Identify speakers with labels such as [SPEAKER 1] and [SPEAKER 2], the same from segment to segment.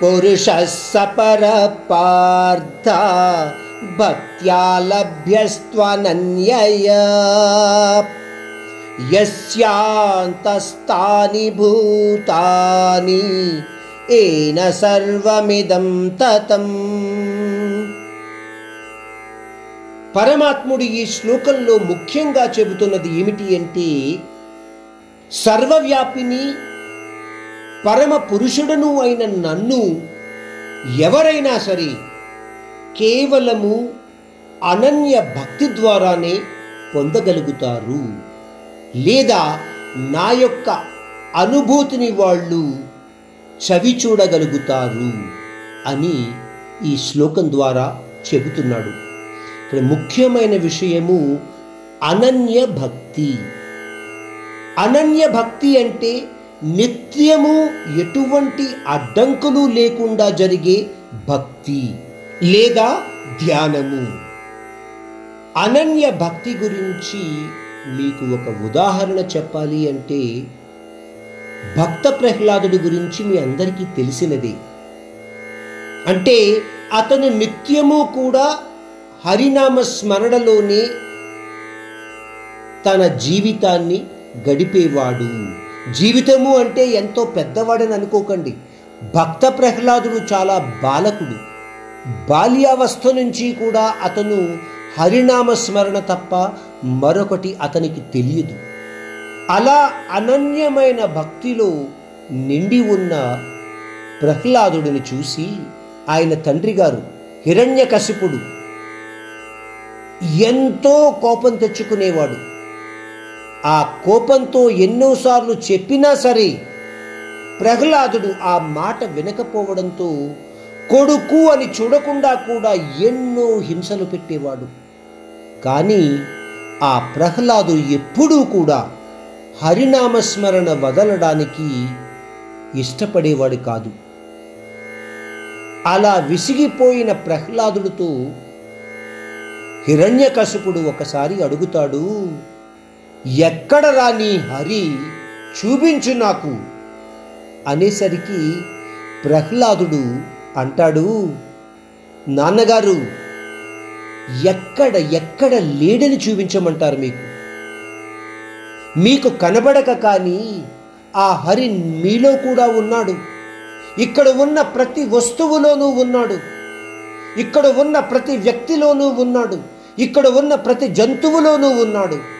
[SPEAKER 1] పురుష సపర పార్థ భక్త్యా భూతాని ఏన సర్వమిదం తతం పరమాత్ముడు ఈ శ్లోకంలో ముఖ్యంగా చెబుతున్నది ఏమిటి అంటే సర్వవ్యాపిని పరమ పురుషుడను అయిన నన్ను ఎవరైనా సరే కేవలము అనన్య భక్తి ద్వారానే పొందగలుగుతారు. లేదా నా యొక్క అనుభూతిని వాళ్ళు చవి చూడగలుగుతారు అని ఈ శ్లోకం ద్వారా చెబుతున్నాడు. ఇక్కడ ముఖ్యమైన విషయము అనన్య భక్తి. అనన్య భక్తి అంటే నిత్యము ఎటువంటి అడ్డంకులు లేకుండా జరిగే భక్తి లేదా ధ్యానము. అనన్య భక్తి గురించి మీకు ఒక ఉదాహరణ చెప్పాలి అంటే భక్త ప్రహ్లాదుడి గురించి మీ అందరికీ తెలిసినదే. అంటే అతను నిత్యము కూడా హరినామ స్మరణలోనే తన జీవితాన్ని గడిపేవాడు. జీవితము అంటే ఎంతో పెద్దవాడని అనుకోకండి. భక్త ప్రహ్లాదుడు చాలా బాలకుడు. బాల్యావస్థ నుంచి కూడా అతను హరినామ స్మరణ తప్ప మరొకటి అతనికి తెలియదు. అలా అనన్యమైన భక్తిలో నిండి ఉన్న ప్రహ్లాదుడిని చూసి ఆయన తండ్రి గారు హిరణ్యకశిపుడు ఎంతో కోపం తెచ్చుకునేవాడు. ఆ కోపంతో ఎన్నోసార్లు చెప్పినా సరే ప్రహ్లాదుడు ఆ మాట వినకపోవడంతో కొడుకు అని చూడకుండా కూడా ఎన్నో హింసలు పెట్టేవాడు. కానీ ఆ ప్రహ్లాదు ఎప్పుడూ కూడా హరినామస్మరణ వదలడానికి ఇష్టపడేవాడు కాదు. అలా విసిగిపోయిన ప్రహ్లాదుడితో హిరణ్యకశపుడు ఒకసారి అడుగుతాడు ఎక్కడ రాని హరి చూపించు నాకు అనేసరికి ప్రహ్లాదుడు అంటాడు నాన్నగారు ఎక్కడ ఎక్కడ లేడని చూపించమంటారు మీకు? మీకు కనబడక కానీ ఆ హరి మీలో కూడా ఉన్నాడు. ఇక్కడ ఉన్న ప్రతి వస్తువులోనూ ఉన్నాడు. ఇక్కడ ఉన్న ప్రతి వ్యక్తిలోనూ ఉన్నాడు. ఇక్కడ ఉన్న ప్రతి జంతువులోనూ ఉన్నాడు.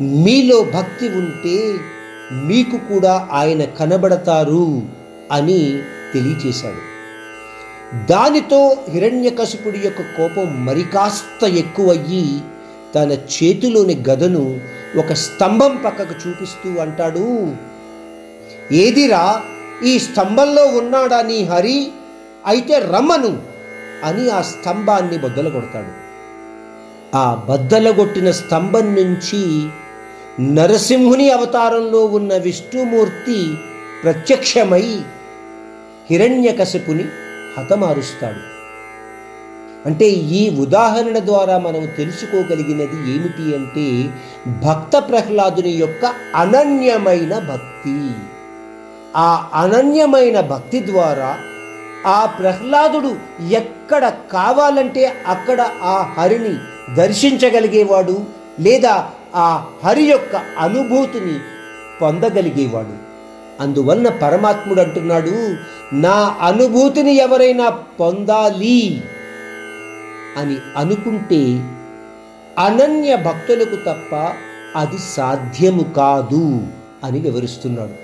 [SPEAKER 1] మీలో భక్తి ఉంటే మీకు కూడా ఆయన కనబడతారు అని తెలియచేశాడు. దానితో హిరణ్యకశిపుడి యొక్క కోపం మరికాస్త ఎక్కువయ్యి తన చేతిలోని గదను ఒక స్తంభం పక్కకు చూపిస్తూ అంటాడు ఏదిరా ఈ స్తంభంలో ఉన్నాడా నీ హరి? అయితే రమ్మను అని ఆ స్తంభాన్ని బద్దల కొడతాడు. ఆ బద్దలగొట్టిన స్తంభం నుంచి నరసింహుని అవతారంలో ఉన్న విష్ణుమూర్తి ప్రత్యక్షమై హిరణ్యకశపుని హతమారుస్తాడు. అంటే ఈ ఉదాహరణ ద్వారా మనం తెలుసుకోగలిగినది ఏమిటి అంటే భక్త ప్రహ్లాదుని యొక్క అనన్యమైన భక్తి. ఆ అనన్యమైన భక్తి ద్వారా ఆ ప్రహ్లాదుడు ఎక్కడ కావాలంటే అక్కడ ఆ హరిని దర్శించగలిగేవాడు లేదా ఆ హరి యొక్క అనుభూతిని పొందగలిగేవాడు. అందువలన పరమాత్ముడు అంటున్నాడు నా అనుభూతిని ఎవరైనా పొందాలి అని అనుకుంటే అనన్య భక్తులకు తప్ప అది సాధ్యము కాదు అని వివరిస్తున్నాడు.